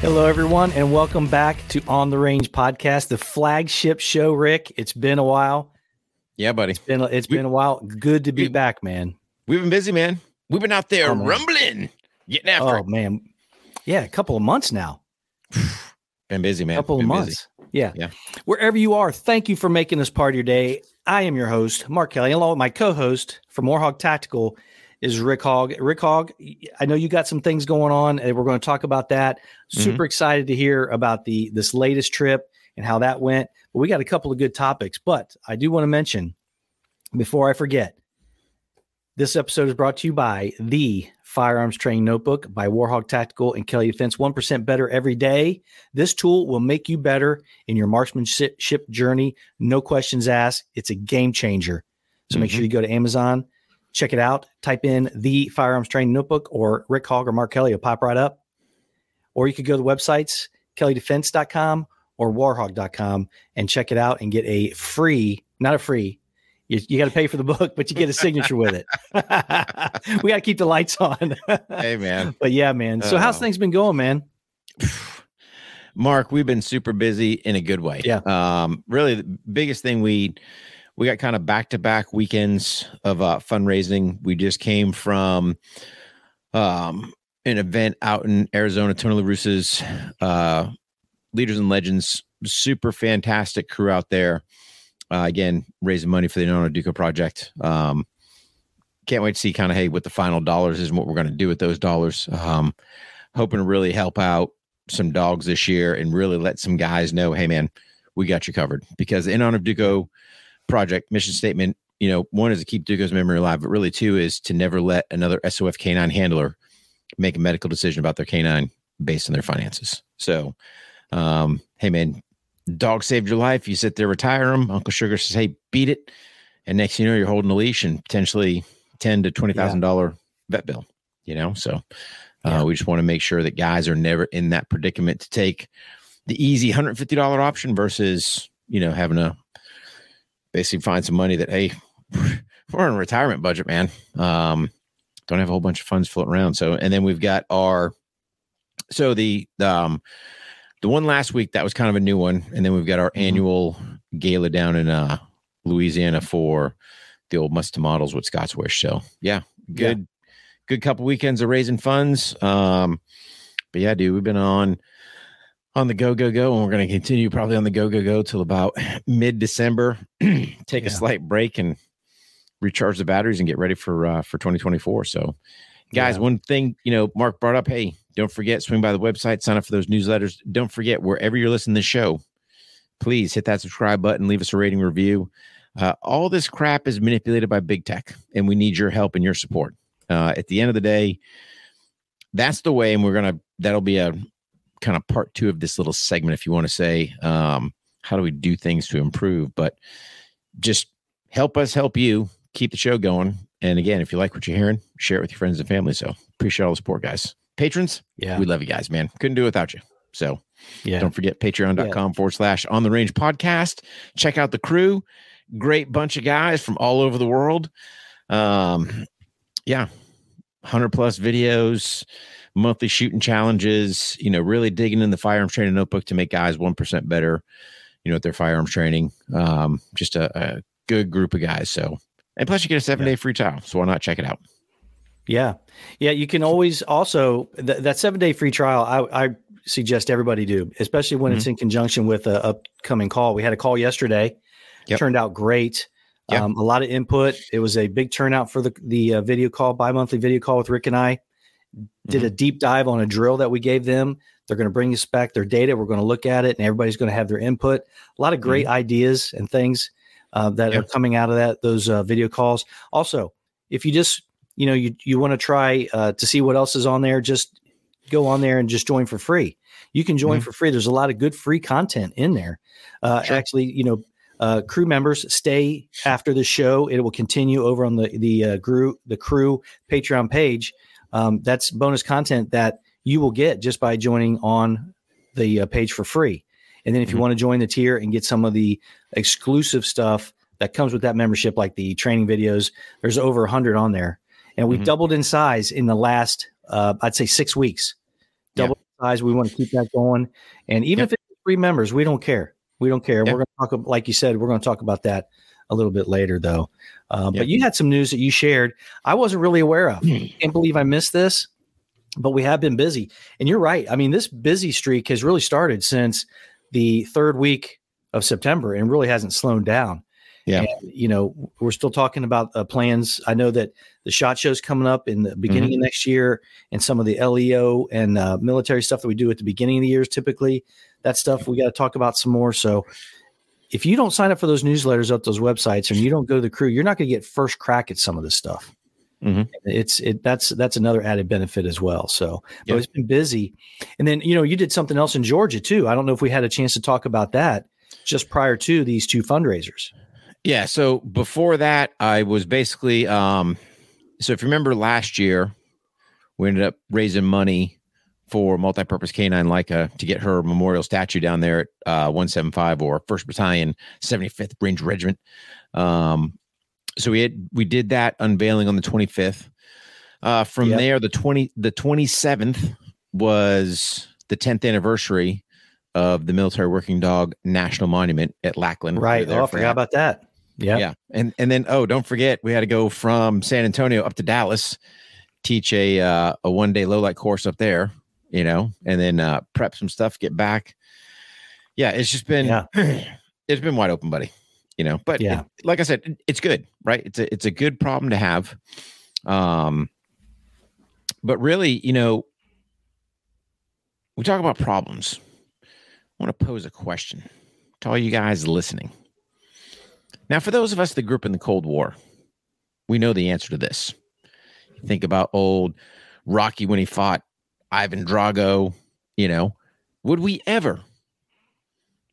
Hello, everyone, and welcome back to On the Range podcast, the flagship show. Rick, it's been a while. Yeah, buddy. It's been it's We- been a while. Good to be we- back, man. We've been busy, man. We've been out there Oh, rumbling, getting after Oh it. man, yeah, a couple of months now. Been busy, man. A couple of Been busy. months. Yeah. Yeah. Wherever you are, thank you for making this part of your day. I am your host, Mark Kelley, along with my co-host from Warhogg Tactical is Rick Hogg. Rick Hogg, I know you got some things going on, and we're going to talk about that. Mm-hmm. Super excited to hear about the this latest trip and how that went. But we got a couple of good topics. But I do want to mention before I forget, this episode is brought to you by the Firearms Training Notebook by Warhogg Tactical and Kelley Defense. 1% better every day. This tool will make you better in your marksmanship journey. No questions asked. It's a game changer. So make Mhm. sure you go to Amazon, check it out, type in the Firearms Training Notebook or Rick Hogg or Mark Kelley. It'll pop right up. Or you could go to the websites, kelleydefense.com or warhogg.com and check it out and get a free, not a free, you, you got to pay for the book, but you get a signature with it. we got to keep the lights on. Hey, man. but yeah, man. So how's Oh. things been going, man? Mark, we've been super busy in a good way. Yeah. Um, really the biggest thing we we got kind of back to back weekends of uh fundraising. We just came from um an event out in Arizona, Tony La Russa's uh Leaders and Legends, super fantastic crew out there. Uh, again, raising money for the Nona Duco project. Um can't wait to see kind of hey what the final dollars is and what we're going to do with those dollars. Um hoping to really help out some dogs this year and really let some guys know, hey man, we got you covered. Because the In Duco project mission statement, you know, one is to keep Duco's memory alive, but really two is to never let another SOF canine handler make a medical decision about their canine based on their finances. So, um, hey man, dog saved your life. You sit there, retire them. Uncle Sugar says, hey, beat it. And next thing you know, you're holding a leash and potentially ten to twenty thousand dollar vet bill. You know, so uh, we just want to make sure that guys are never in that predicament to take the easy $150 option versus, you know, having to basically find some money that, hey, we're on a retirement budget, man. Um, don't have a whole bunch of funds floating around. So, and then we've got our, so the, um, the one last week that was kind of a new one, and then we've got our Mhm. annual gala down in uh, Louisiana for the old Must models with Scott's Wish. So, yeah, Yeah. good, good couple weekends of raising funds. Um, but yeah, dude, we've been on on the go go go, and we're going to continue probably on the go go go till about mid December. Take Yeah. a slight break and recharge the batteries and get ready for uh, for 2024. So, guys, Yeah. one thing you know, Mark brought up. Hey, don't forget swing by the website, sign up for those newsletters. Don't forget wherever you're listening to the show, please hit that subscribe button, leave us a rating review. Uh, all this crap is manipulated by big tech, and we need your help and your support. Uh, at the end of the day, that's the way, and we're gonna that'll be a kind of part two of this little segment, if you want to say, um, how do we do things to improve? But just help us help you keep the show going. And again, if you like what you're hearing, share it with your friends and family. So appreciate all the support, guys. Patrons, Yeah. we love you guys, man. Couldn't do it without you. So Yeah. don't forget patreon.com forward slash on the range podcast. Check out the crew. Great bunch of guys from all over the world. Um, yeah, 100 plus videos, monthly shooting challenges, you know, really digging in the firearms training notebook to make guys 1% better, you know, at their firearms training. Um, just a, a good group of guys. So, and plus you get a seven day free trial. So why not check it out? Yeah. Yeah. You can always also, th- that seven day free trial, I, I suggest everybody do, especially when it's in conjunction with a upcoming call. We had a call yesterday, Yep. turned out great. Yeah. Um, a lot of input. It was a big turnout for the, the uh, video call, bi monthly video call with Rick and I. Did a deep dive on a drill that we gave them. They're going to bring us back their data. We're going to look at it, and everybody's going to have their input. A lot of great ideas and things uh, that Yeah. are coming out of that those uh, video calls. Also, if you just you know you you want to try uh, to see what else is on there, just go on there and just join for free. You can join Mhm. for free. There's a lot of good free content in there. Uh, Sure. Actually, you know, uh, crew members stay after the show. It will continue over on the the uh, crew the crew Patreon page. Um, that's bonus content that you will get just by joining on the uh, page for free. And then if you Mhm. want to join the tier and get some of the exclusive stuff that comes with that membership, like the training videos, there's over 100 on there. And we've Mhm. doubled in size in the last, uh, I'd say, six weeks. Double in size. We want to keep that going. And even Yep. if it's three members, we don't care. We don't care. Yeah. We're going to talk, like you said, we're going to talk about that a little bit later, though. Uh, Yep. But you had some news that you shared I wasn't really aware of. Can't believe I missed this, but we have been busy. And you're right. I mean, this busy streak has really started since the third week of September and really hasn't slowed down. Yeah. And, you know, we're still talking about uh, plans. I know that the shot show's coming up in the beginning of next year, and some of the LEO and uh, military stuff that we do at the beginning of the years. Typically, that stuff we got to talk about some more. So, if you don't sign up for those newsletters up those websites, and you don't go to the crew, you're not going to get first crack at some of this stuff. Mhm. It's it that's that's another added benefit as well. So, Yeah. it's been busy, and then you know you did something else in Georgia too. I don't know if we had a chance to talk about that just prior to these two fundraisers. Yeah. So before that, I was basically um so if you remember last year, we ended up raising money for multi-purpose canine Leica to get her memorial statue down there at uh 175 or first battalion 75th Ranger Regiment. Um so we had we did that unveiling on the 25th. Uh from Yep. there the 20 the 27th was the 10th anniversary of the military working dog national monument at Lackland. Right. there Oh, I forgot about that. Yeah. Yeah. And and then oh, don't forget we had to go from San Antonio up to Dallas, teach a uh, a one day low light course up there, you know, and then uh, prep some stuff, get back. Yeah, it's just been Yeah. it's been wide open, buddy. You know, but Yeah. it- like I said, it- it's good, right? It's a it's a good problem to have. Um, but really, you know, we talk about problems. I want to pose a question to all you guys listening. Now, for those of us that grew up in the Cold War, we know the answer to this. Think about old Rocky when he fought Ivan Drago, you know, would we ever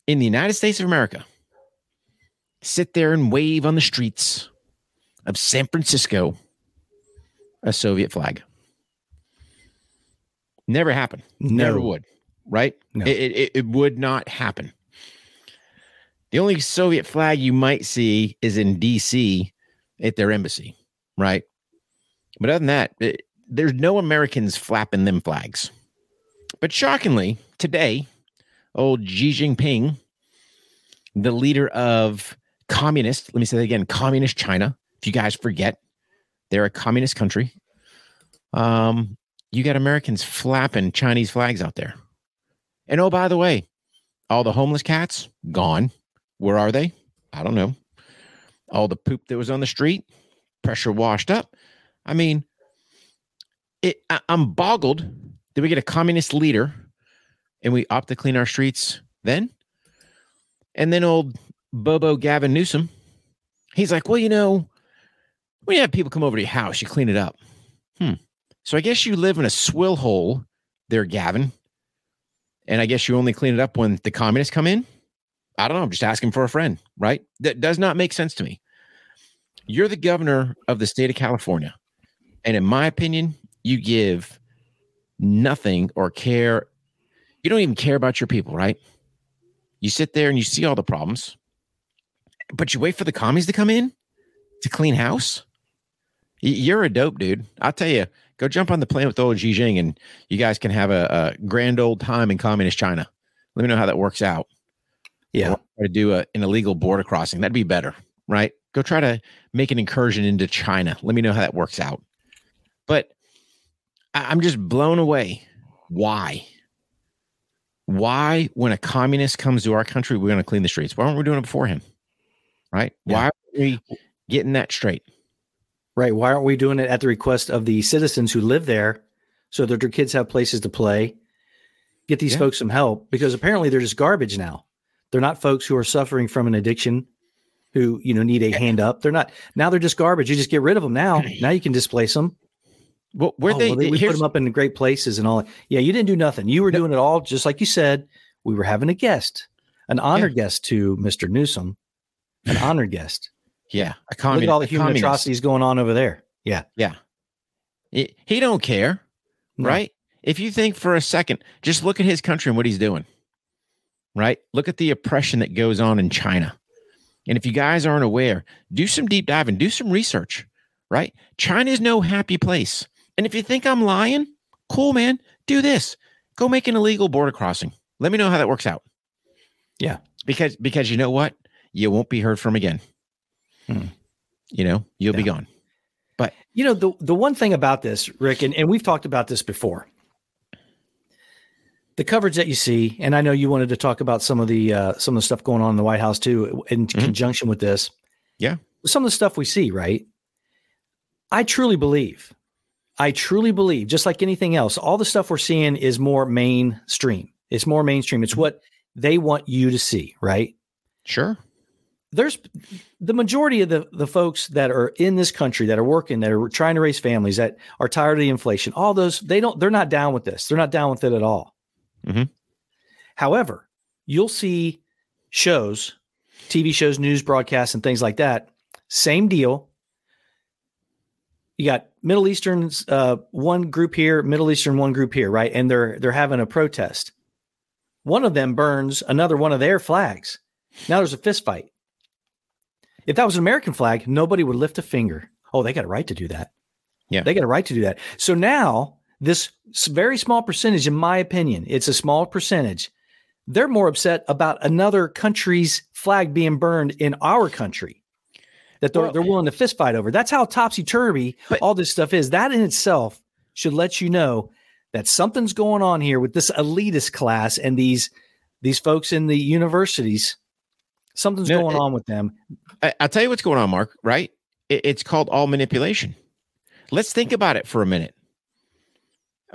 in the United States of America sit there and wave on the streets of San Francisco a Soviet flag? Never happened. Never would, right? No. It, it, it would not happen. The only Soviet flag you might see is in DC at their embassy, right? But other than that, it- there's no Americans flapping them flags. But shockingly, today, old Xi Jinping, the leader of communist, let me say that again, communist China. If you guys forget, they're a communist country. Um, you got Americans flapping Chinese flags out there. And oh, by the way, all the homeless cats gone. Where are they? I don't know. All the poop that was on the street, pressure washed up. I mean, it. I, I'm boggled. Did we get a communist leader, and we opt to clean our streets then? And then old Bobo Gavin Newsom, he's like, well, you know, when you have people come over to your house, you clean it up. Hmm. So I guess you live in a swill hole there, Gavin. And I guess you only clean it up when the communists come in. I don't know. I'm just asking for a friend, right? That does not make sense to me. You're the governor of the state of California. And in my opinion, you give nothing or care. You don't even care about your people, right? You sit there and you see all the problems, but you wait for the commies to come in to clean house. You're a dope dude. I'll tell you, go jump on the plane with old Xi Jinping and you guys can have a, a grand old time in communist China. Let me know how that works out. Yeah. Or try to do a, an illegal border crossing. That'd be better, right? Go try to make an incursion into China. Let me know how that works out. But I, I'm just blown away. Why? Why, when a communist comes to our country, we're going to clean the streets? Why aren't we doing it before him? Right? Yeah. Why are we getting that straight? Right. Why aren't we doing it at the request of the citizens who live there so that their kids have places to play? Get these Yeah. folks some help because apparently they're just garbage now. They're not folks who are suffering from an addiction who, you know, need a hand up. They're not now they're just garbage. You just get rid of them now. Now you can displace them. Well, where Oh, they, well, we put them up in great places and all. that. Yeah, you didn't do nothing. You were No. doing it all just like you said. We were having a guest, an honored guest to Mr. Newsom, an honored guest. yeah, a Look at all the human communist. atrocities going on over there. Yeah. Yeah. He, he don't care, No. right? if you think for a second, just look at his country and what he's doing, right? Look at the oppression that goes on in China. And if you guys aren't aware, do some deep diving, do some research, right? China is no happy place. And if you think I'm lying, cool, man, do this. Go make an illegal border crossing. Let me know how that works out. Yeah. Because because you know what? You won't be heard from again. Hmm. You know, you'll be gone. But You know, the the one thing about this, Rick, and, and we've talked about this before. The coverage that you see, and I know you wanted to talk about some of the uh, some of the stuff going on in the White House too, in Mhm. conjunction with this. Yeah. some of the stuff we see, right? I truly believe, I truly believe, just like anything else, all the stuff we're seeing is more mainstream. It's more mainstream. It's what they want you to see, right? Sure. there's the majority of the the folks that are in this country that are working that are trying to raise families that are tired of the inflation all those they don't they're not down with this they're not down with it at all Mhm. however you'll see shows tv shows news broadcasts and things like that same deal you got middle eastern's uh, one group here middle eastern one group here right and they're they're having a protest one of them burns another one of their flags now there's a fist fight if that was an American flag, nobody would lift a finger. Oh, they got a right to do that. Yeah. They got a right to do that. So now, this very small percentage, in my opinion, it's a small percentage. They're more upset about another country's flag being burned in our country that they're, Well- they're willing to fist fight over. That's how topsy turvy all this stuff is. That in itself should let you know that something's going on here with this elitist class and these these folks in the universities. Something's No, going it- on with them. I, I'll tell you what's going on, Mark, right? It, it's called all manipulation. Let's think about it for a minute.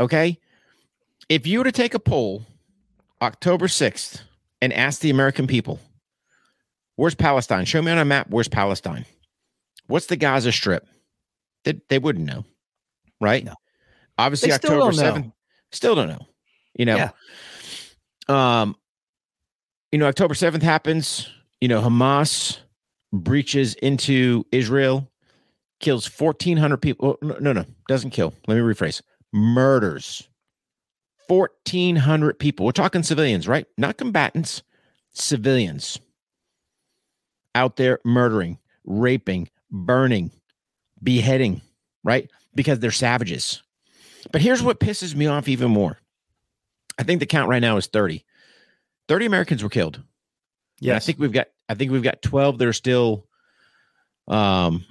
Okay. If you were to take a poll October 6th and ask the American people, where's Palestine? Show me on a map, where's Palestine? What's the Gaza Strip? They, they wouldn't know, right? No. Obviously, They October don't know. 7th, still don't know, you know? Yeah. Um, you know, October 7th happens, you know, Hamas breaches into Israel, kills 1,400 people. Oh, no, no, no, doesn't kill. Let me rephrase murders 1,400 people. We're talking civilians, right? Not combatants, civilians out there murdering, raping, burning, beheading, right? Because they're savages. But here's what pisses me off even more. I think the count right now is 30. 30 Americans were killed. Yeah, I think we've got I think we've got 12 that are still um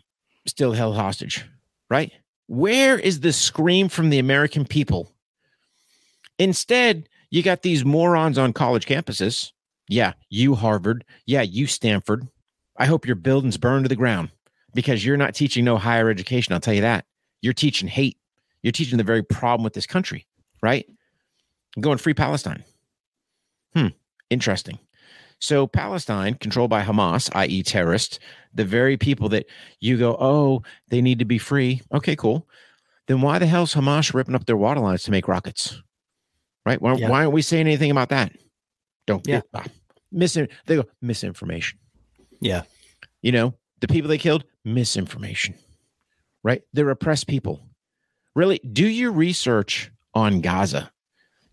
still held hostage, right? Where is the scream from the American people? Instead, you got these morons on college campuses. Yeah, you Harvard. Yeah, you Stanford. I hope your buildings burn to the ground because you're not teaching no higher education. I'll tell you that. You're teaching hate. You're teaching the very problem with this country, right? Going free Palestine. Hmm, interesting. So Palestine, controlled by Hamas, i.e., terrorists, the very people that you go, oh, they need to be free. Okay, cool. Then why the hell's Hamas ripping up their water lines to make rockets? Right? Why, Yeah. why aren't we saying anything about that? Don't Yeah. ah, misin- They go misinformation. Yeah. You know, the people they killed, misinformation. Right? They're oppressed people. Really, do your research on Gaza.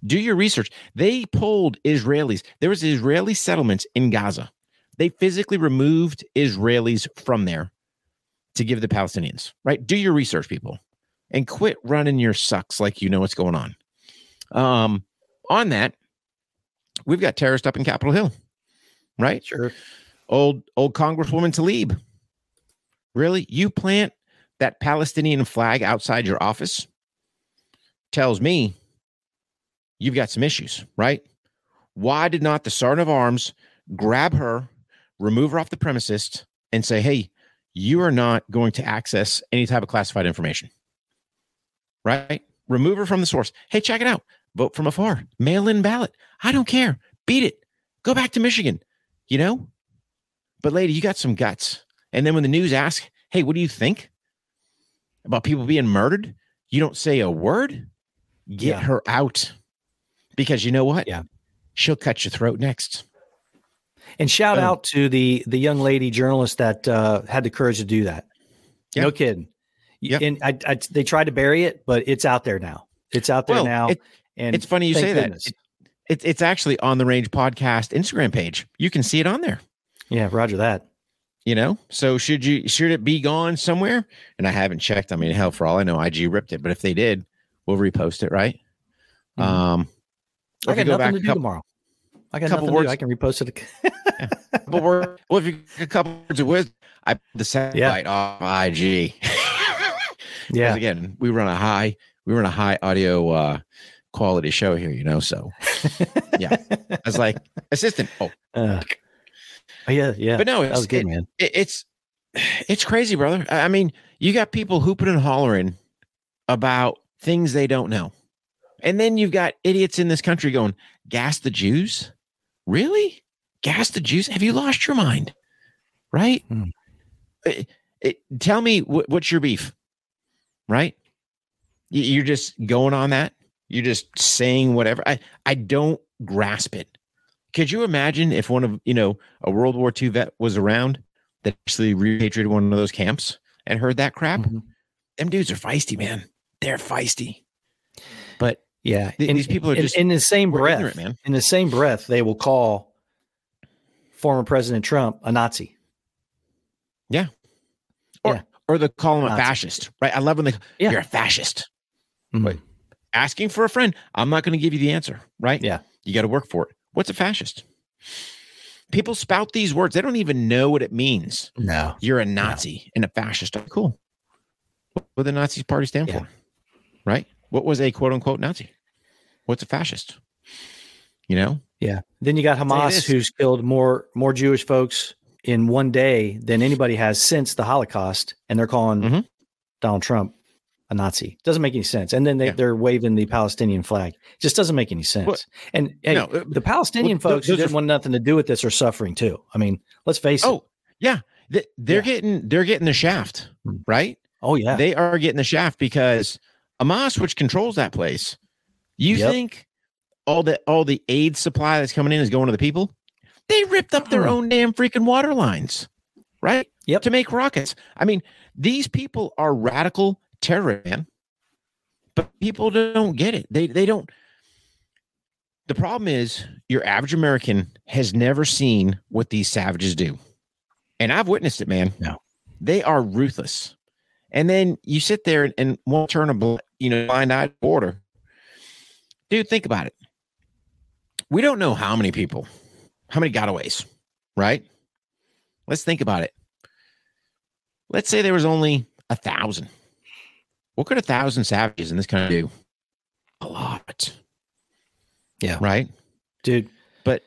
Do your research. They pulled Israelis. There was Israeli settlements in Gaza. They physically removed Israelis from there to give the Palestinians. Right? Do your research, people, and quit running your sucks like you know what's going on. Um, on that, we've got terrorists up in Capitol Hill. Right? Sure. old old Congresswoman Tlaib. Really? You plant that Palestinian flag outside your office? Tells me you've got some issues, right? Why did not the Sergeant of Arms grab her, remove her off the premises, and say, hey, you are not going to access any type of classified information? Right? Remove her from the source. Hey, check it out. Vote from afar. Mail in ballot. I don't care. Beat it. Go back to Michigan. You know? But lady, you got some guts. And then when the news asks, hey, what do you think about people being murdered? You don't say a word. Get Yeah. her out. Because you know what? Yeah. She'll cut your throat next. And shout Boom. out to the the young lady journalist that uh, had the courage to do that. Yeah. No kidding. Yeah. And I, I, they tried to bury it, but it's out there now. It's out there Well, now. it- and it's funny you say that. goodness. It, it, it's actually on the Range Podcast Instagram page. You can see it on there. yeah, Roger that. You know, so should you should it be gone somewhere? And I haven't checked. I mean, hell, for all I know, IG ripped it. But if they did, we'll repost it, right? Mhm. Um, I got nothing to do couple- tomorrow. I got a couple words-. I can repost it. But we're well, if you a couple words of wisdom, I put the satellite off IG. yeah. again, we run a high, we run a high audio uh quality show here, you know. So Yeah. I was like, assistant. Oh, Uh, oh, yeah, yeah. but no, that it's, was good, it- man. it- it's it's crazy, brother. I I mean, you got people hooping and hollering about things they don't know. And then you've got idiots in this country going, gas the Jews? Really? Gas the Jews? Have you lost your mind? Right? Hmm. It- it- tell me what, what's your beef? Right? You- You're just going on that. You're just saying whatever. I, I don't grasp it. Could you imagine if one of, you know, a World War II vet was around that actually repatriated one of those camps and heard that crap? Mhm. Them dudes are feisty, man. They're feisty. Yeah. Th- in, these people are in- just- in the same breath, ignorant, man. in the same breath, they will call former President Trump a Nazi. Yeah, or or they call him a Nazi. fascist, right? I love when they Yeah. you're a fascist. Mhm. Wait. Asking for a friend. I'm not going to give you the answer, right? Yeah. You got to work for it. What's a fascist? People spout these words. They don't even know what it means. No. You're a Nazi and a fascist. Cool. What would the Nazi party stand Yeah. for? Right? What was a quote unquote Nazi? What's a fascist? You know? Yeah. Then you got Hamas, who's killed more more Jewish folks in one day than anybody has since the Holocaust, and they're calling Mhm. Donald Trump a Nazi. Doesn't make any sense. And then they, Yeah. they're waving the Palestinian flag. Just doesn't make any sense. Well, and hey, no, uh, the Palestinian well, folks who those are- didn't want nothing to do with this are suffering too. I mean, let's face it. Oh, yeah. They, they're Yeah. getting they're getting the shaft, Hmm. right? Oh yeah. They are getting the shaft because Hamas, which controls that place, you Yep. think all the all the aid supply that's coming in is going to the people? They ripped up their Uh-uh. own damn freaking water lines, right? Yep. To make rockets. I mean, these people are radical terrorists, man. But people don't get it. They they don't. The problem is your average American has never seen what these savages do. And I've witnessed it, man. No. They are ruthless. And then you sit there and, and won't turn a bl- you know eye border. Dude, think about it. We don't know how many people, how many gotaways, right? Let's think about it. Let's say there was only a thousand. What could a thousand savages in this country do? A lot. Yeah. Right? dude. But-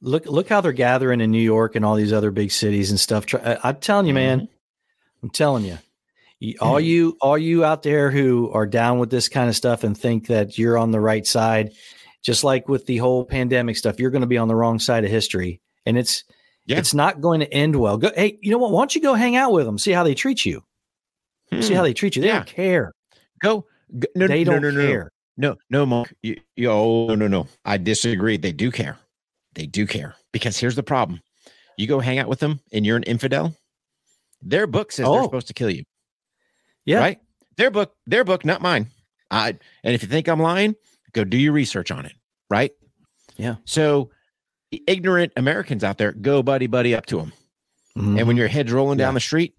look, look how they're gathering in New York and all these other big cities and stuff. I'm telling you, man. Mm-hmm. I'm telling you- all you, all you out there who are down with this kind of stuff and think that you're on the right side, just like with the whole pandemic stuff, you're going to be on the wrong side of history, and it's Yeah. it's not going to end well. Go, hey, you know what? Why don't you go hang out with them, see how they treat you, see Hmm. how they treat you. They Yeah. don't care. go, go no, they no, don't no, no, no. care. No, no, Mark. You, you, oh, no, no, no. I disagree. They do care. They do care because here's the problem: you go hang out with them, and you're an infidel. Their book says they're Oh. supposed to kill you. Yeah. Right. Their book. Their book, not mine. I. And if you think I'm lying, go do your research on it. Right. Yeah. So, ignorant Americans out there, go buddy buddy up to them, Mhm. and when your head's rolling down Yeah. the street,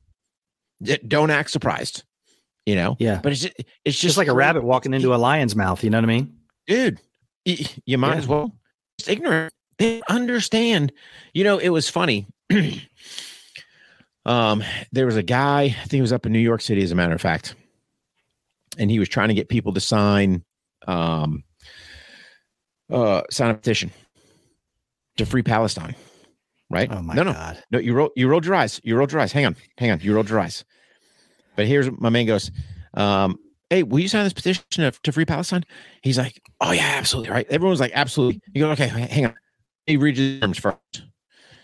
don't act surprised. You know. yeah, But it's just, it's just, just like a rabbit walking into a lion's mouth. You know what I mean? dude you might Yeah. as well It's ignorant they understand you know it was funny um there was a guy i think he was up in new york city as a matter of fact and he was trying to get people to sign um uh sign a petition to free palestine right Oh my no no god. no, you roll you rolled your eyes. You rolled your eyes. Hang on, hang on. You rolled your eyes. But here's my man goes. Um, hey, will you sign this petition to, to free Palestine? He's like, oh yeah, absolutely. Right. Everyone's like, absolutely. You go, okay, hang on. He reads the terms first.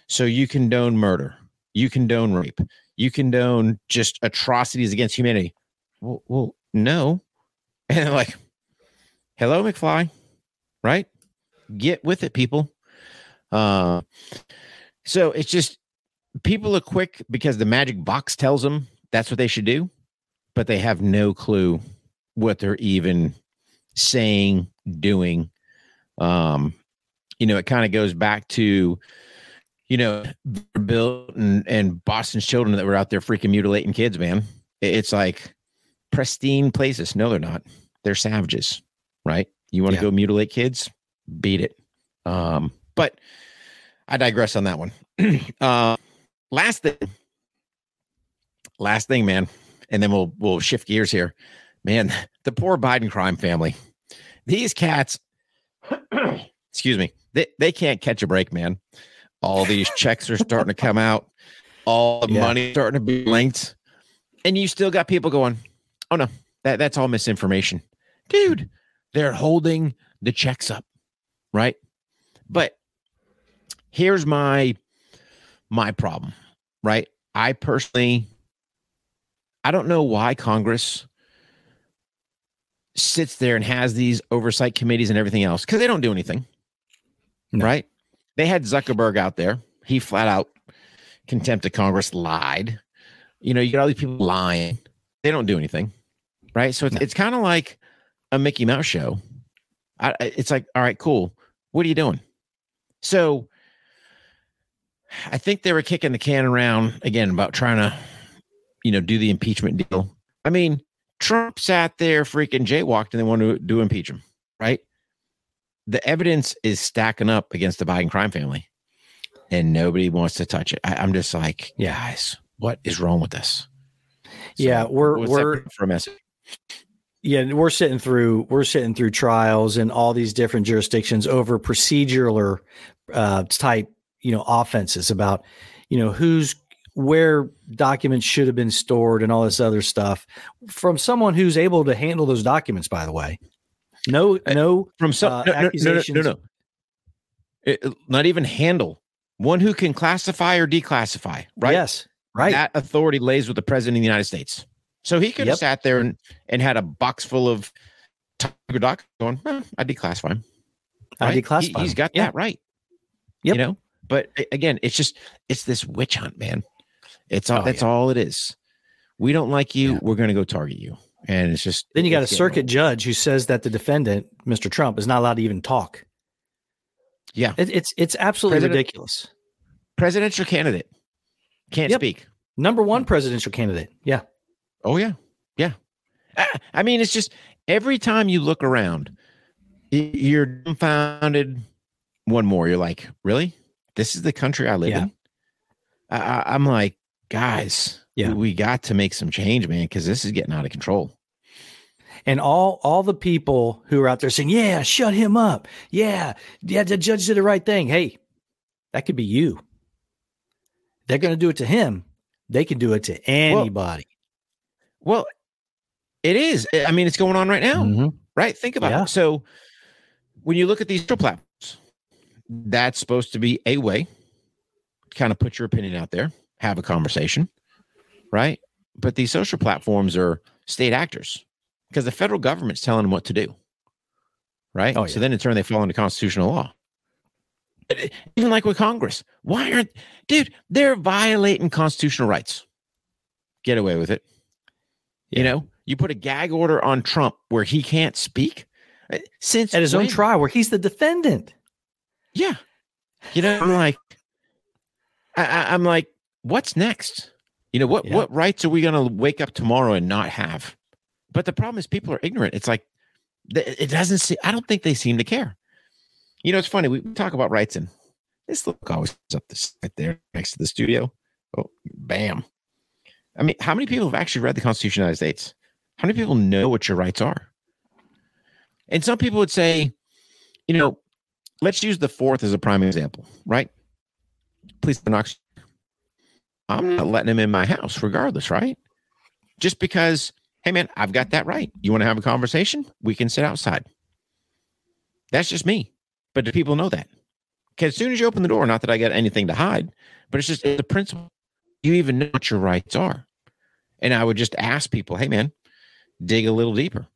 So you condone murder, you condone rape, you condone just atrocities against humanity. Well, well no. And like, hello, McFly. Right? Get with it, people. Uh so it's just people are quick because the magic box tells them that's what they should do, but they have no clue what they're even saying, doing. Um, you know, it kind of goes back to, you know, Bill and, and Boston's children that were out there freaking mutilating kids, man. It's like pristine places. No, they're not. They're savages, right? You want to Yeah. go mutilate kids? Beat it. Um, but I digress on that one. uh, last thing, last thing, man, and then we'll we'll shift gears here. Man, the poor Biden crime family. These cats, excuse me, they, they can't catch a break, man. All these checks are starting to come out, all the Yeah. money starting to be linked, and you still got people going, "Oh no, that that's all misinformation, dude." They're holding the checks up, right? But here's my my problem, right? I personally I don't know why Congress sits there and has these oversight committees and everything else because they don't do anything. No. Right? They had Zuckerberg out there. He flat out contempt of Congress lied. You know, you got all these people lying. They don't do anything. Right? So it's, No. it's kind of like a Mickey Mouse show. I, I- it's like, all right, cool. What are you doing? So I think they were kicking the can around again about trying to, you know, do the impeachment deal. I mean, Trump sat there freaking jaywalked and they wanted to do impeach him, right? The evidence is stacking up against the Biden crime family and nobody wants to touch it. I, I'm just like, Yeah. guys, what is wrong with this? Yeah, we're- we're- for a message. Yeah, we're sitting through we're sitting through trials in all these different jurisdictions over procedural or uh, type you know offenses about you know who's where documents should have been stored and all this other stuff from someone who's able to handle those documents. By the way, no, no, From some uh, no, no, no, no, no, no. It- not even handle one who can classify or declassify, right? yes, right, That authority lays with the president of the United States. So he could have sat there and, and had a box full of Tiger Doc going, "Eh, I declassify him. I right? declassify He, has got Yeah. that right. Yep. You know, but again, it's just it's this witch hunt, man. It's all Oh, that's yeah. all it is. We don't like you. Yeah. We're going to go target you, and it's just Then you got a circuit old. judge who says that the defendant, Mr. Trump, is not allowed to even talk. Yeah, It, it's it's absolutely President- ridiculous. presidential candidate can't Yep. speak. Number one presidential candidate. Yeah. Oh yeah, yeah. I, I mean, it's just every time you look around, you're dumbfounded. One more, you're like, really? This is the country I live Yeah. in. I, I, I'm like, guys, Yeah. we, got to make some change, man, because this is getting out of control. And all all the people who are out there saying, "Yeah, shut him up. Yeah, yeah, the judge did the right thing." Hey, that could be you. They're going to do it to him. They can do it to anybody. Well, it is. I mean, it's going on right now, Mhm. right? Think about Yeah. it. So, when you look at these platforms, that's supposed to be a way to kind of put your opinion out there, have a conversation, right? But these social platforms are state actors because the federal government's telling them what to do, right? Oh, So then in turn, they fall into constitutional law. Even like with Congress, why aren't, dude, they're violating constitutional rights. Get away with it. You know, you put a gag order on Trump where he can't speak Uh, since At his own trial, where he's the defendant. Yeah. You know, I'm like, I, I, I'm like, what's next? You know, what Yeah. what rights are we going to wake up tomorrow and not have? But the problem is, people are ignorant. It's like it doesn't see. I don't think they seem to care. You know, it's funny. We talk about rights, and this look always up this right there next to the studio. Oh, bam! I mean, how many people have actually read the Constitution of the United States? How many people know what your rights are? And some people would say, you know, let's use the fourth as a prime example, right? Police knocks. I'm not letting him in my house, regardless, right? Just because, hey man, I've got that right. You want to have a conversation? We can sit outside. That's just me. But do people know that? Because as soon as you open the door, not that I got anything to hide, but it's just the principle. You even know what your rights are. And I would just ask people, hey man, dig a little deeper,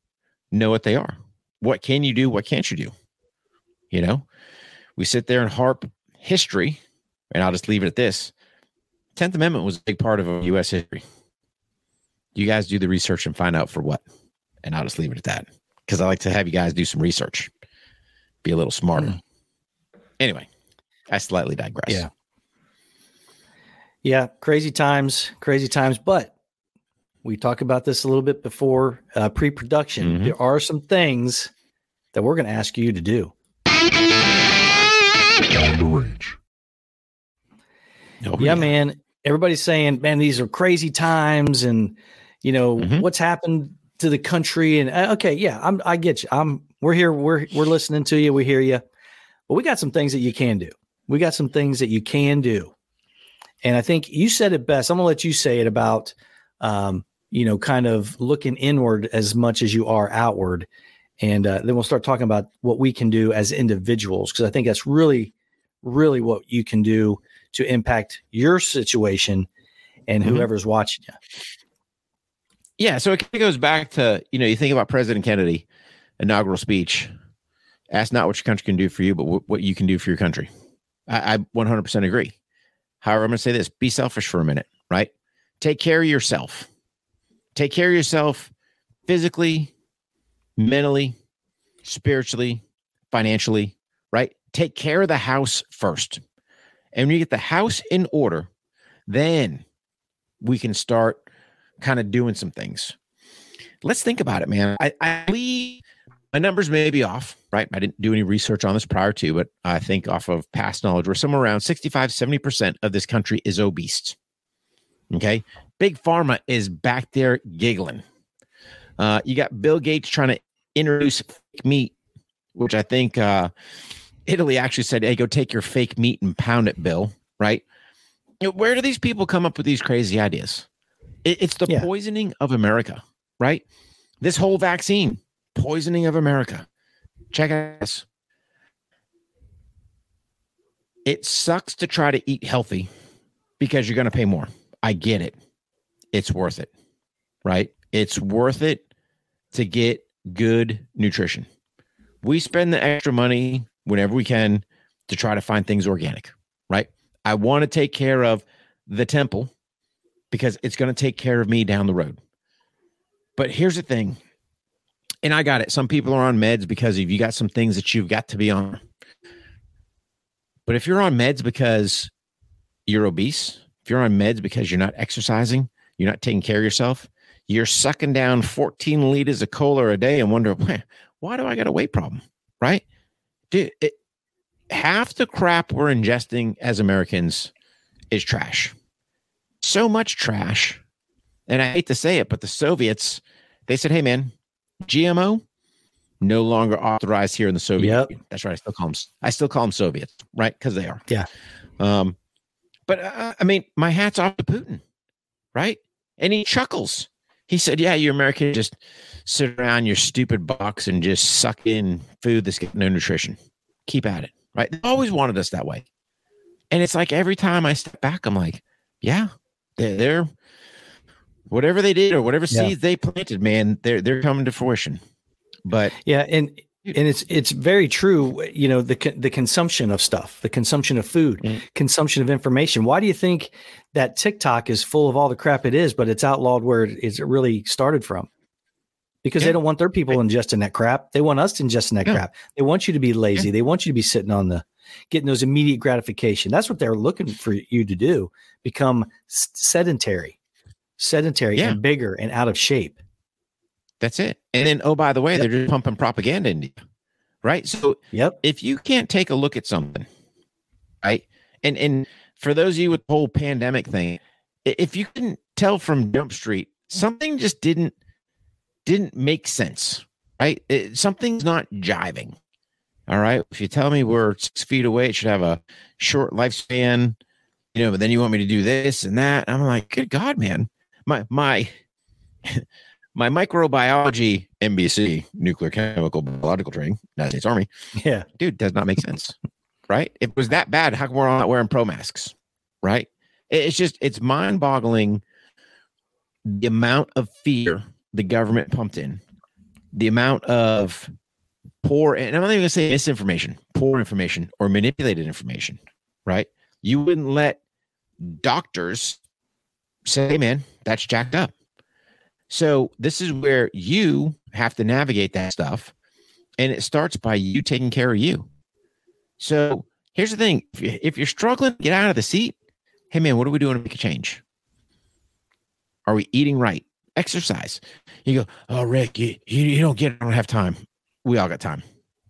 know what they are. What can you do? What can't you do? You know, we sit there and harp history, and I'll just leave it at this. Tenth Amendment was a big part of U.S. history. You guys do the research and find out for what, and I'll just leave it at that. because I like to have you guys do some research, be a little smarter. Mm. Anyway, I slightly digress. Yeah. Yeah, crazy times, crazy times. But we talked about this a little bit before uh, pre-production. Mhm. There are some things that we're going to ask you to do. On the range. Oh, yeah, man. Everybody's saying, man, these are crazy times, and you know Mhm. what's happened to the country. And uh, okay, yeah, I'm, I get you. I'm, we're here. We're we're listening to you. We hear you. But we got some things that you can do. We got some things that you can do. And I think you said it best. I'm gonna let you say it about, um, you know, kind of looking inward as much as you are outward, and uh, then we'll start talking about what we can do as individuals because I think that's really, really what you can do to impact your situation and Mhm. whoever's watching you. Yeah, so it kind of goes back to you know you think about President Kennedy inaugural speech. Ask not what your country can do for you, but what, what you can do for your country. I, I 100% agree. However, I'm going to say this: be selfish for a minute, right? Take care of yourself. Take care of yourself physically, mentally, spiritually, financially, right? Take care of the house first. And when you get the house in order, then we can start kind of doing some things. Let's think about it, man. I, I believe my numbers may be off, right? I didn't do any research on this prior to, but I think off of past knowledge, we're somewhere around 65, 70% of this country is obese. Okay. Big Pharma is back there giggling. Uh, you got Bill Gates trying to introduce fake meat, which I think uh, Italy actually said, hey, go take your fake meat and pound it, Bill, right? You know, where do these people come up with these crazy ideas? It, it's the Yeah. poisoning of America, right? This whole vaccine, poisoning of America. Check out this. It sucks to try to eat healthy because you're going to pay more. I get it. It's worth it, right? It's worth it to get good nutrition. We spend the extra money whenever we can to try to find things organic, right? I want to take care of the temple because it's going to take care of me down the road. But here's the thing, and I got it. Some people are on meds because if you got some things that you've got to be on. But if you're on meds because you're obese, if you're on meds because you're not exercising, you're not taking care of yourself, you're sucking down 14 liters of cola a day and wonder, "Why- why do I got a weight problem? Right? Dude, it, half the crap we're ingesting as Americans is trash. So much trash. And I hate to say it, but the Soviets, they said, hey, man, GMO no longer authorized here in the Soviet Yep. Union. That's right. I still call them, I still call them Soviets, right? Because they are. Yeah. Um, but uh, I mean, my hat's off to Putin, right? And he chuckles. He said, "Yeah, you Americans just sit around your stupid box and just suck in food that's got no nutrition. Keep at it, right? They always wanted us that way." And it's like every time I step back, I'm like, "Yeah, they're, they're whatever they did or whatever Yeah. seeds they planted, man, they're they're coming to fruition." But Yeah, and and it's it's very true. You know the the consumption of stuff, the consumption of food, Mm. consumption of information. Why do you think that TikTok is full of all the crap it is, but it's outlawed where it really started from? Because Yeah. they don't want their people ingesting that crap. They want us to ingest that Yeah. crap. They want you to be lazy. They want you to be sitting on the getting those immediate gratification. That's what they're looking for you to do. Become sedentary, sedentary Yeah. and bigger and out of shape. That's it. And then, oh, by the way, they're just pumping propaganda into you, right? So Yep. if you can't take a look at something, right? And and for those of you with the whole pandemic thing, if you can tell from Jump Street, something just didn't didn't make sense, right? It- something's not jiving. All right. If you tell me we're six feet away, it should have a short lifespan, you know, but then you want me to do this and that. I'm like, good God, man. My my my microbiology NBC, nuclear chemical biological training, United States Army, Yeah. dude, does not make sense. right? If it was that bad, how come we're all not wearing pro masks? Right? It's just it's mind boggling the amount of fear the government pumped in, the amount of poor and I'm not even gonna say misinformation, poor information or manipulated information, right? You wouldn't let doctors say, hey man, that's jacked up. So this is where you have to navigate that stuff. And it starts by you taking care of you. So here's the thing if you- if you're struggling get out of the seat, hey, man, what are we doing to make a change? Are we eating right? Exercise. You go, oh, Rick, you, you, you don't get it. I don't have time. We all got time,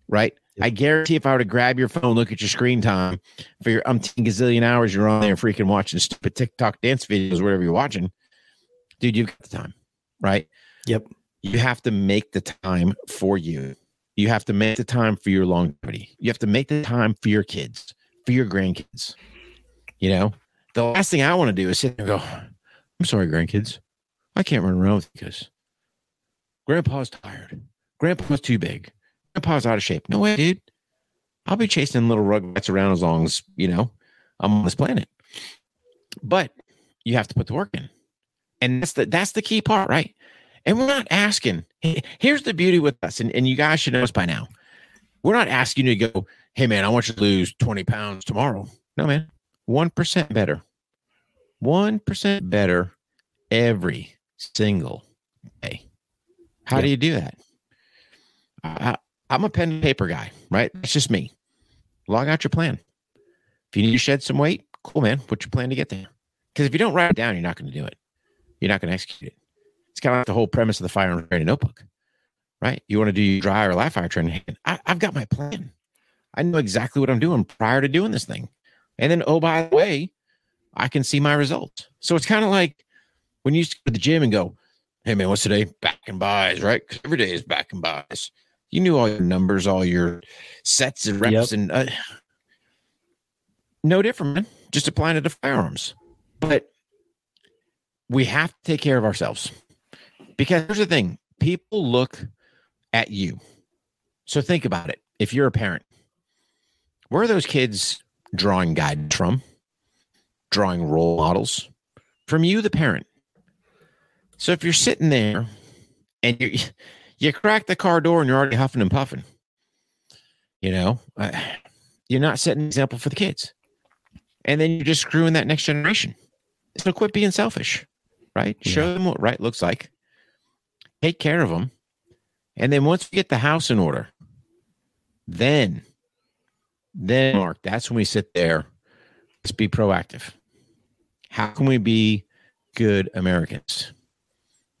right? I guarantee if I were to grab your phone, look at your screen time for your umpteen gazillion hours you're on there freaking watching stupid TikTok dance videos, whatever you're watching, dude, you've got the time, right? Yep. You have to make the time for you. You have to make the time for your longevity. You have to make the time for your kids, for your grandkids. You know, the last thing I want to do is sit there and go, I'm sorry, grandkids. I can't run around with you because grandpa's tired. Grandpa's too big. Grandpa's out of shape. No way, dude. I'll be chasing little rugrats around as long as, you know, I'm on this planet. But you have to put the work in. And that's the that's the key part, right? And we're not asking. Here's the beauty with us, and, and you guys should know this by now. We're not asking you to go, hey man, I want you to lose 20 pounds tomorrow. No, man. One percent better. One percent better every single day. How do you do that? I, I'm a pen and paper guy, right? That's just me. Log out your plan. If you need to shed some weight, cool, man. What's your plan to get there? Because if you don't write it down, you're not going to do it. You're not going to execute it. It's kind of like the whole premise of the Firearms Training Notebook, right? You want to do your dry or live fire training. I, I've got my plan. I know exactly what I'm doing prior to doing this thing. And then, oh, by the way, I can see my results. So it's kind of like when you used to go to the gym and go, hey, man, what's today? Back and buys, right? 'Cause every day is back and buys. You knew all your numbers, all your sets and reps, Yep. and uh, no different, man. Just applying it to firearms. But we have to take care of ourselves because here's the thing people look at you. So think about it. If you're a parent, where are those kids drawing guidance from? Drawing role models from you, the parent. So if you're sitting there and you you crack the car door and you're already huffing and puffing, you know, uh, you're not setting an example for the kids, and then you're just screwing that next generation. So quit being selfish, right? Show them what right looks like. Take care of them, and then once we get the house in order, then, then Mark, that's when we sit there. Let's be proactive. How can we be good Americans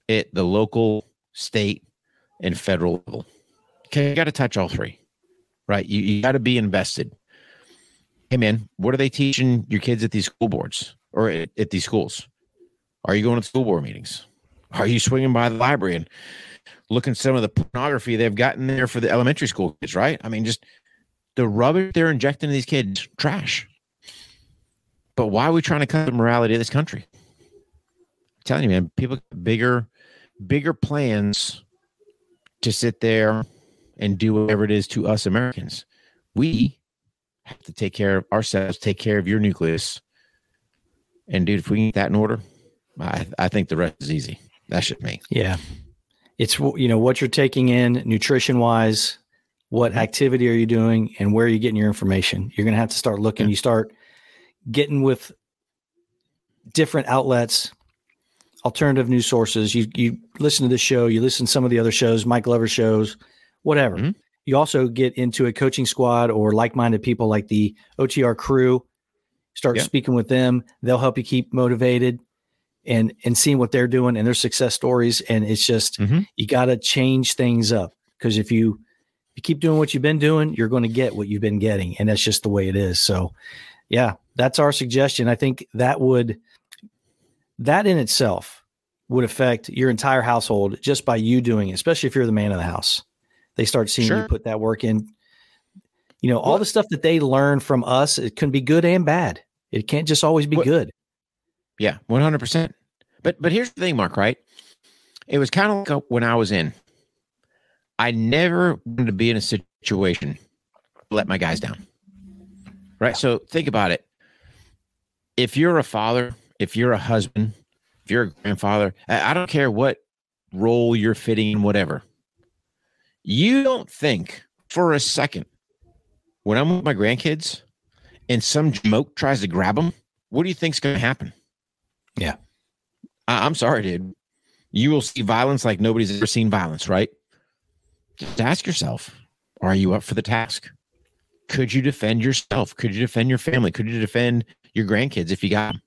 at the local, state, and federal level? Okay, you got to touch all three, right? You, you got to be invested. Hey, man, what are they teaching your kids at these school boards or at, at these schools? Are you going to school board meetings? Are you swinging by the library and looking at some of the pornography they've gotten there for the elementary school kids, right? I mean, just the rubbish they're injecting in these kids, trash. But why are we trying to cut the morality of this country? I'm telling you, man, people bigger, bigger plans to sit there and do whatever it is to us Americans. We have to take care of ourselves, take care of your nucleus. And dude, if we get that in order, I, I think the rest is easy. That should me. Yeah. It's you know what you're taking in nutrition wise, what Mm-hmm. activity are you doing and where are you getting your information? You're going to have to start looking. Yeah. You start getting with different outlets, alternative news sources. You you listen to this show, you listen to some of the other shows, Mike Glover shows, whatever. Mhm. You also get into a coaching squad or like-minded people like the OTR crew. Start Yeah. speaking with them. They'll help you keep motivated and and seeing what they're doing and their success stories. And it's just Mhm. you got to change things up because if you you keep doing what you've been doing, you're going to get what you've been getting, and that's just the way it is. So, yeah, that's our suggestion. I think that would that in itself would affect your entire household just by you doing it, especially if you're the man of the house. They start seeing you put that work in. You know, all Well- the stuff that they learn from us, it can be good and bad. It can't just always be What- good. Yeah, one hundred percent. But but here's the thing, Mark. Right? It was kind of like when I was in. I never wanted to be in a situation let my guys down. Right. So think about it. If you're a father, if you're a husband, if you're a grandfather, I don't care what role you're fitting in, whatever. You don't think for a second when I'm with my grandkids and some moke tries to grab them, what do you think's going to happen? Yeah. I, I'm sorry, dude. You will see violence like nobody's ever seen violence, right? just ask yourself are you up for the task? Could you defend yourself? Could you defend your family? Could you defend your grandkids if you got them?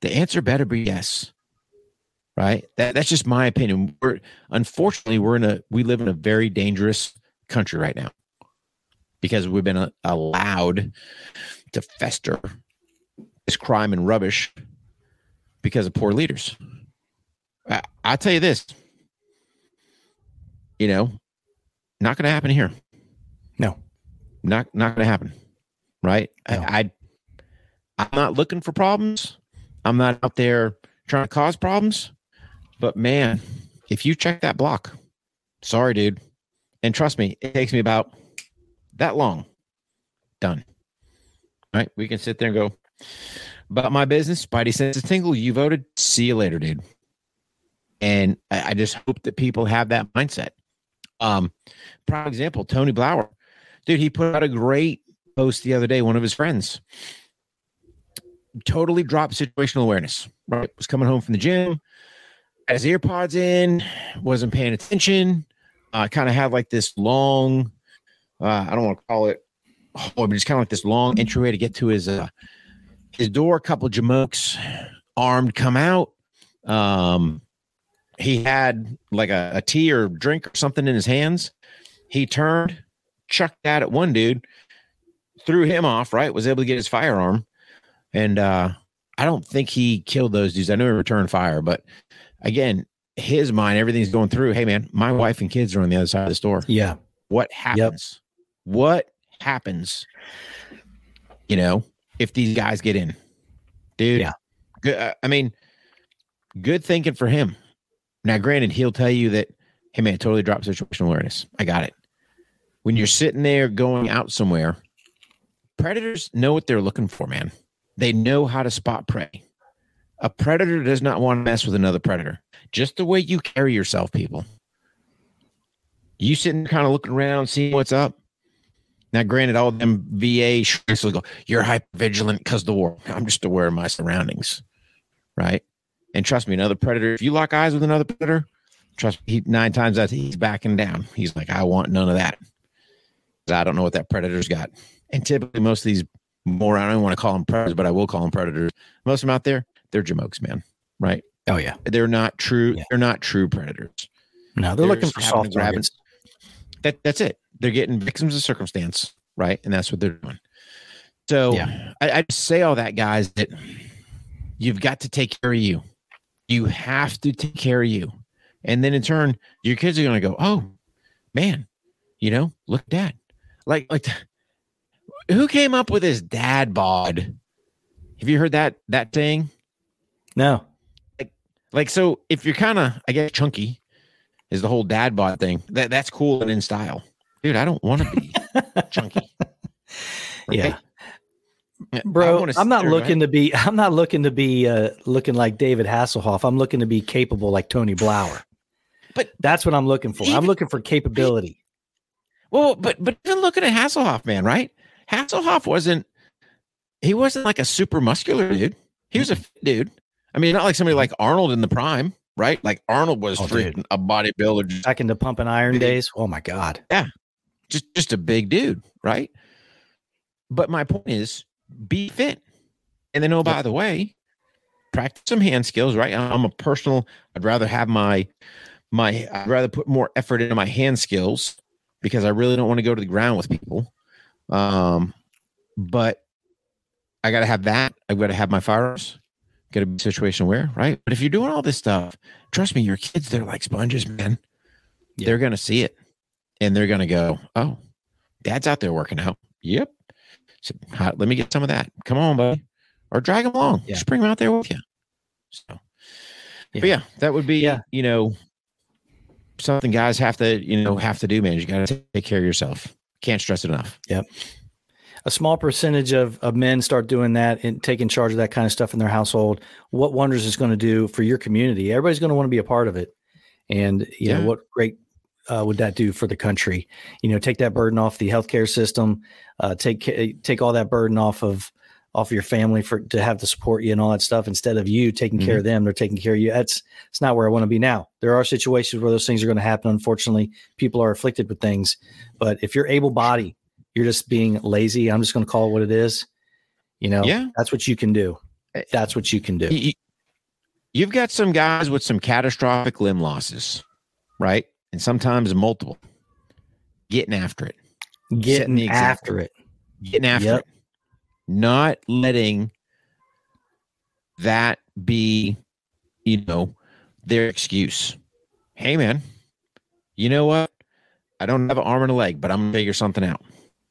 The answer better be yes. Right? That, that's just my opinion. We're unfortunately we're in a we live in a very dangerous country right now because we've been allowed to fester this crime and rubbish because of poor leaders. I, I'll tell you this, you know, not going to happen here. No. Not not going to happen. Right? No. I, I I'm not looking for problems. I'm not out there trying to cause problems. But man, if you check that block, sorry, dude. And trust me, it takes me about that long. Done. All right. We can sit there and go, about my business, Spidey senses tingle. You voted. See you later, dude. And I, I just hope that people have that mindset. Um, prime example, Tony Blauer. Dude, he put out a great post the other day, one of his friends. Totally dropped situational awareness. Right. Was coming home from the gym, had his earpods in, wasn't paying attention. Uh, kind of had like this long, uh, I don't want to call it, oh, but just kind of like this long entryway to get to his uh, his door. A couple of jamokes armed come out. Um, he had like a, a tea or drink or something in his hands. He turned, chucked that at one dude, threw him off. Right, was able to get his firearm, and uh, I don't think he killed those dudes. I know he returned fire, but again, his mind, everything's going through. Hey, man, my wife and kids are on the other side of the store. Yeah. What happens? What happens? You know, if these guys get in, dude. Yeah. Good. uh, I mean, good thinking for him. Now, granted, he'll tell you that, hey, man, totally dropped situational awareness. I got it. When you're sitting there going out somewhere, predators know what they're looking for, man. They know how to spot prey. A predator does not want to mess with another predator. Just the way you carry yourself, people. You sitting kind of looking around, seeing what's up. Now, granted, all them VA shrinks will go, you're hyper vigilant because the war. I'm just aware of my surroundings. Right. And trust me, another predator, if you lock eyes with another predator, trust me, he, nine times out he's backing down. He's like, I want none of that. I don't know what that predator's got. And typically, most of these more, I don't want to call them predators, but I will call them predators. Most of them out there, they're jamokes, man. Right. Oh yeah. They're not true. Yeah. They're not true predators. No, they're looking for soft targets. That that's it. They're getting victims of circumstance, right? And that's what they're doing. So Yeah. I, I just say all that, guys, that you've got to take care of you. You have to take care of you. And then in turn, your kids are gonna go, Oh, man, you know, look at dad. Like like who came up with this dad bod? Have you heard that that thing? No. Like Like, so if you're kind of, I guess, chunky, is the whole dad bod thing. That that's cool and in style, dude. I don't want to be chunky, Yeah. Bro, I'm not there, looking to be I'm not looking to be uh looking like David Hasselhoff. I'm looking to be capable like Tony Blauer. But- that's what I'm looking for. I'm looking for capability. Well, but but even looking at Hasselhoff, man, right? Hasselhoff wasn't. He wasn't like a super muscular dude. He was a fit dude. I mean, not like somebody like Arnold in the prime, right? Like Arnold was Oh, dude. a bodybuilder, just, Back into pumping iron Big. days. Oh my God. Yeah, just just a big dude, right? But my point is, be fit, and then oh by the way, practice some hand skills, right? I'm a personal. I'd rather have my my. I'd rather put more effort into my hand skills because I really don't want to go to the ground with people. Um, but I got to have that. I've got to have my firearms. Got to be situation aware, right? But if you're doing all this stuff, trust me, your kids they're like sponges, man. Yeah. They're gonna see it, and they're gonna go, "Oh, dad's out there working out." Yep. So, let me get some of that. Come on, buddy, or drag them along. Yeah. Just bring them out there with you. So, but yeah, that would be, Yeah. you know, something guys have to, you know, have to do, man. You got to take care of yourself. Can't stress it enough. A small percentage of, of men start doing that and taking charge of that kind of stuff in their household, what wonders it's going to do for your community. Everybody's going to want to be a part of it. And, you Yeah. know, what great uh, would that do for the country? You know, take that burden off the healthcare system, uh, take, take all that burden off of off your family for to have to support you and all that stuff instead of you taking care Mm-hmm. of them they're taking care of you that's it's not where i want to be now there are situations where those things are going to happen unfortunately people are afflicted with things but if you're able body you're just being lazy i'm just going to call it what it is you know Yeah. that's what you can do Eh, that's what you can do You- You've got some guys with some catastrophic limb losses, right? And sometimes multiple. Getting after it. getting the after it Getting after Yep. it. Not letting that be, you know, their excuse. Hey man, you know what? I don't have an arm and a leg, but I'm gonna figure something out.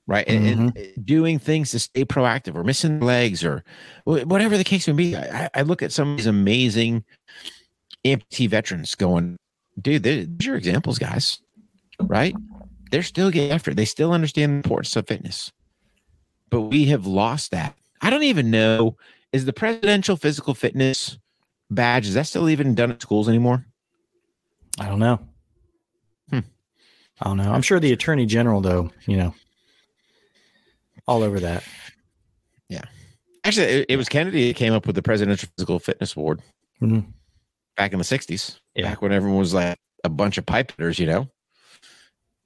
Right. And, and Mm-hmm. doing things to stay proactive or missing legs or whatever the case may be. I, I- I look at some of these amazing amputee veterans going, dude, these are your examples, guys. Right? They're still getting after it. They still understand the importance of fitness. But we have lost that. I don't even know. Is the presidential physical fitness badge, is that still even done at schools anymore? i don't know Hmm. i don't know i'm sure the attorney general though you know all over that Yeah. Actually, it, it was Kennedy that came up with the Presidential Physical Fitness Award Mhm. back in the 60s. Yeah. Back when everyone was like a bunch of pipe hitters, you know?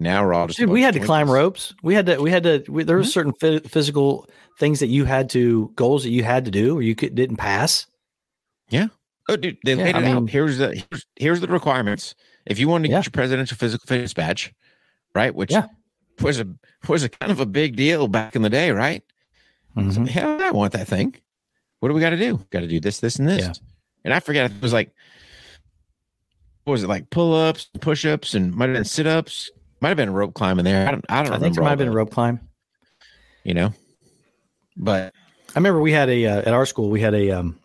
Now we're all just. Dude, we had of to climb ropes. We had to. We had to. We, there were Mhm. certain phy- physical things that you had to goals that you had to do, or you could, didn't pass. Yeah. Oh, dude, they Yeah, laid I it mean- out. Here's the here's, here's the requirements. If you wanted to Yeah. get your presidential physical fitness badge, right? Which Yeah. Was a was a kind of a big deal back in the day, right? So, Mhm. hell, I want that thing. What do we got to do? Got to do this, this, and this. Yeah. And I forget. It was like, what was it like? Pull ups, push ups, and might have been sit ups. Might have been rope climbing there. I don't. I don't I think it might have been a rope climb. You know, but I remember we had a uh, at our school we had a um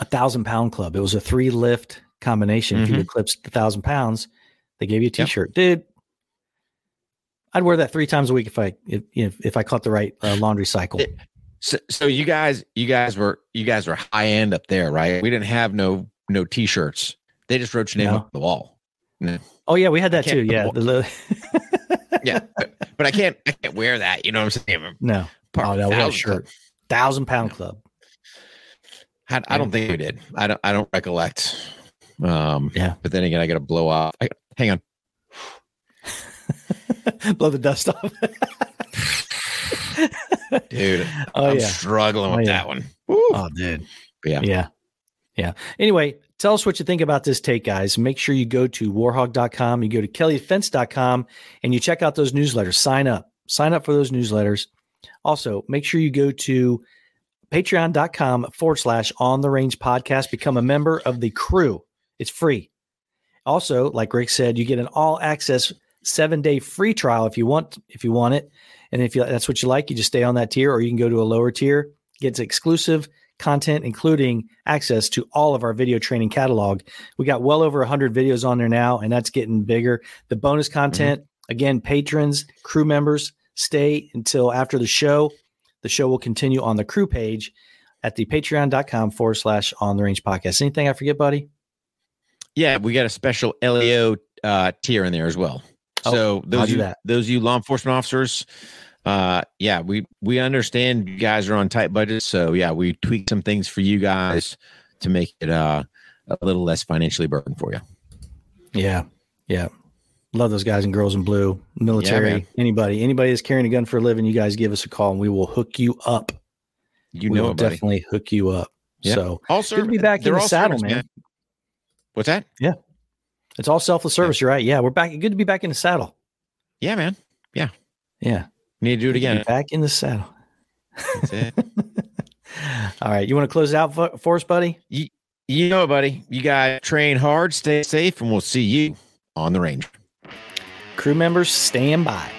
a thousand pound club. It was a three lift combination. If you eclipsed the thousand pounds, they gave you a Yep. T-shirt, dude. I'd wear that three times a week if I if if, if I caught the right uh, laundry cycle. So, so you guys, you guys were you guys were high end up there, right? We didn't have no no t shirts. They just wrote your name No. up the wall. oh yeah, we had that too. Yeah, Yeah, but, but I can't I can't wear that. You know what I'm saying? I'm no, part oh no, a thousand shirt, thousand pound club. I, I don't think we did. I don't I don't recollect. Um, Yeah. But then again, I got to blow off. I, hang on. Blow the dust off. dude. Oh I'm yeah. struggling Oh, with yeah. that one. Woo. Oh, dude. Yeah. Yeah. Yeah. Anyway, tell us what you think about this take, guys. Make sure you go to warhogg.com, you go to kelleydefense.com, and you check out those newsletters. Sign up. Sign up for those newsletters. Also, make sure you go to patreon.com forward slash on the range podcast. Become a member of the crew. It's free. Also, like Rick said, you get an all access seven day free trial if you want if you want it. And if you, that's what you like, you just stay on that tier, or you can go to a lower tier, gets exclusive content, including access to all of our video training catalog. We got well over 100 videos on there now, and that's getting bigger. The bonus content, again, patrons, crew members, stay until after the show. The show will continue on the crew page at the patreon.com forward slash on the range podcast. Anything I forget, buddy? Yeah, we got a special LEO uh, tier in there as well. Oh, so those you, that. those you law enforcement officers, uh, yeah, we we understand you guys are on tight budgets, so yeah, we tweak some things for you guys to make it uh, a little less financially burden for you. Yeah. Yeah. Love those guys and girls in blue, military, man. anybody, anybody that's carrying a gun for a living, you guys give us a call and we will hook you up. You we know it, definitely hook you up. Yeah. So Also, be back in the saddle, service, man. What's that? It's all selfless service. You're right. Yeah. We're back. Good to be back in the saddle. Yeah, man. Yeah. Yeah. Need to do it Good to be again. Back in the saddle. That's it. All right. You want to close it out for, for us, buddy? you know buddy. You got to train hard, stay safe, and we'll see you on the range. Crew members, stand by.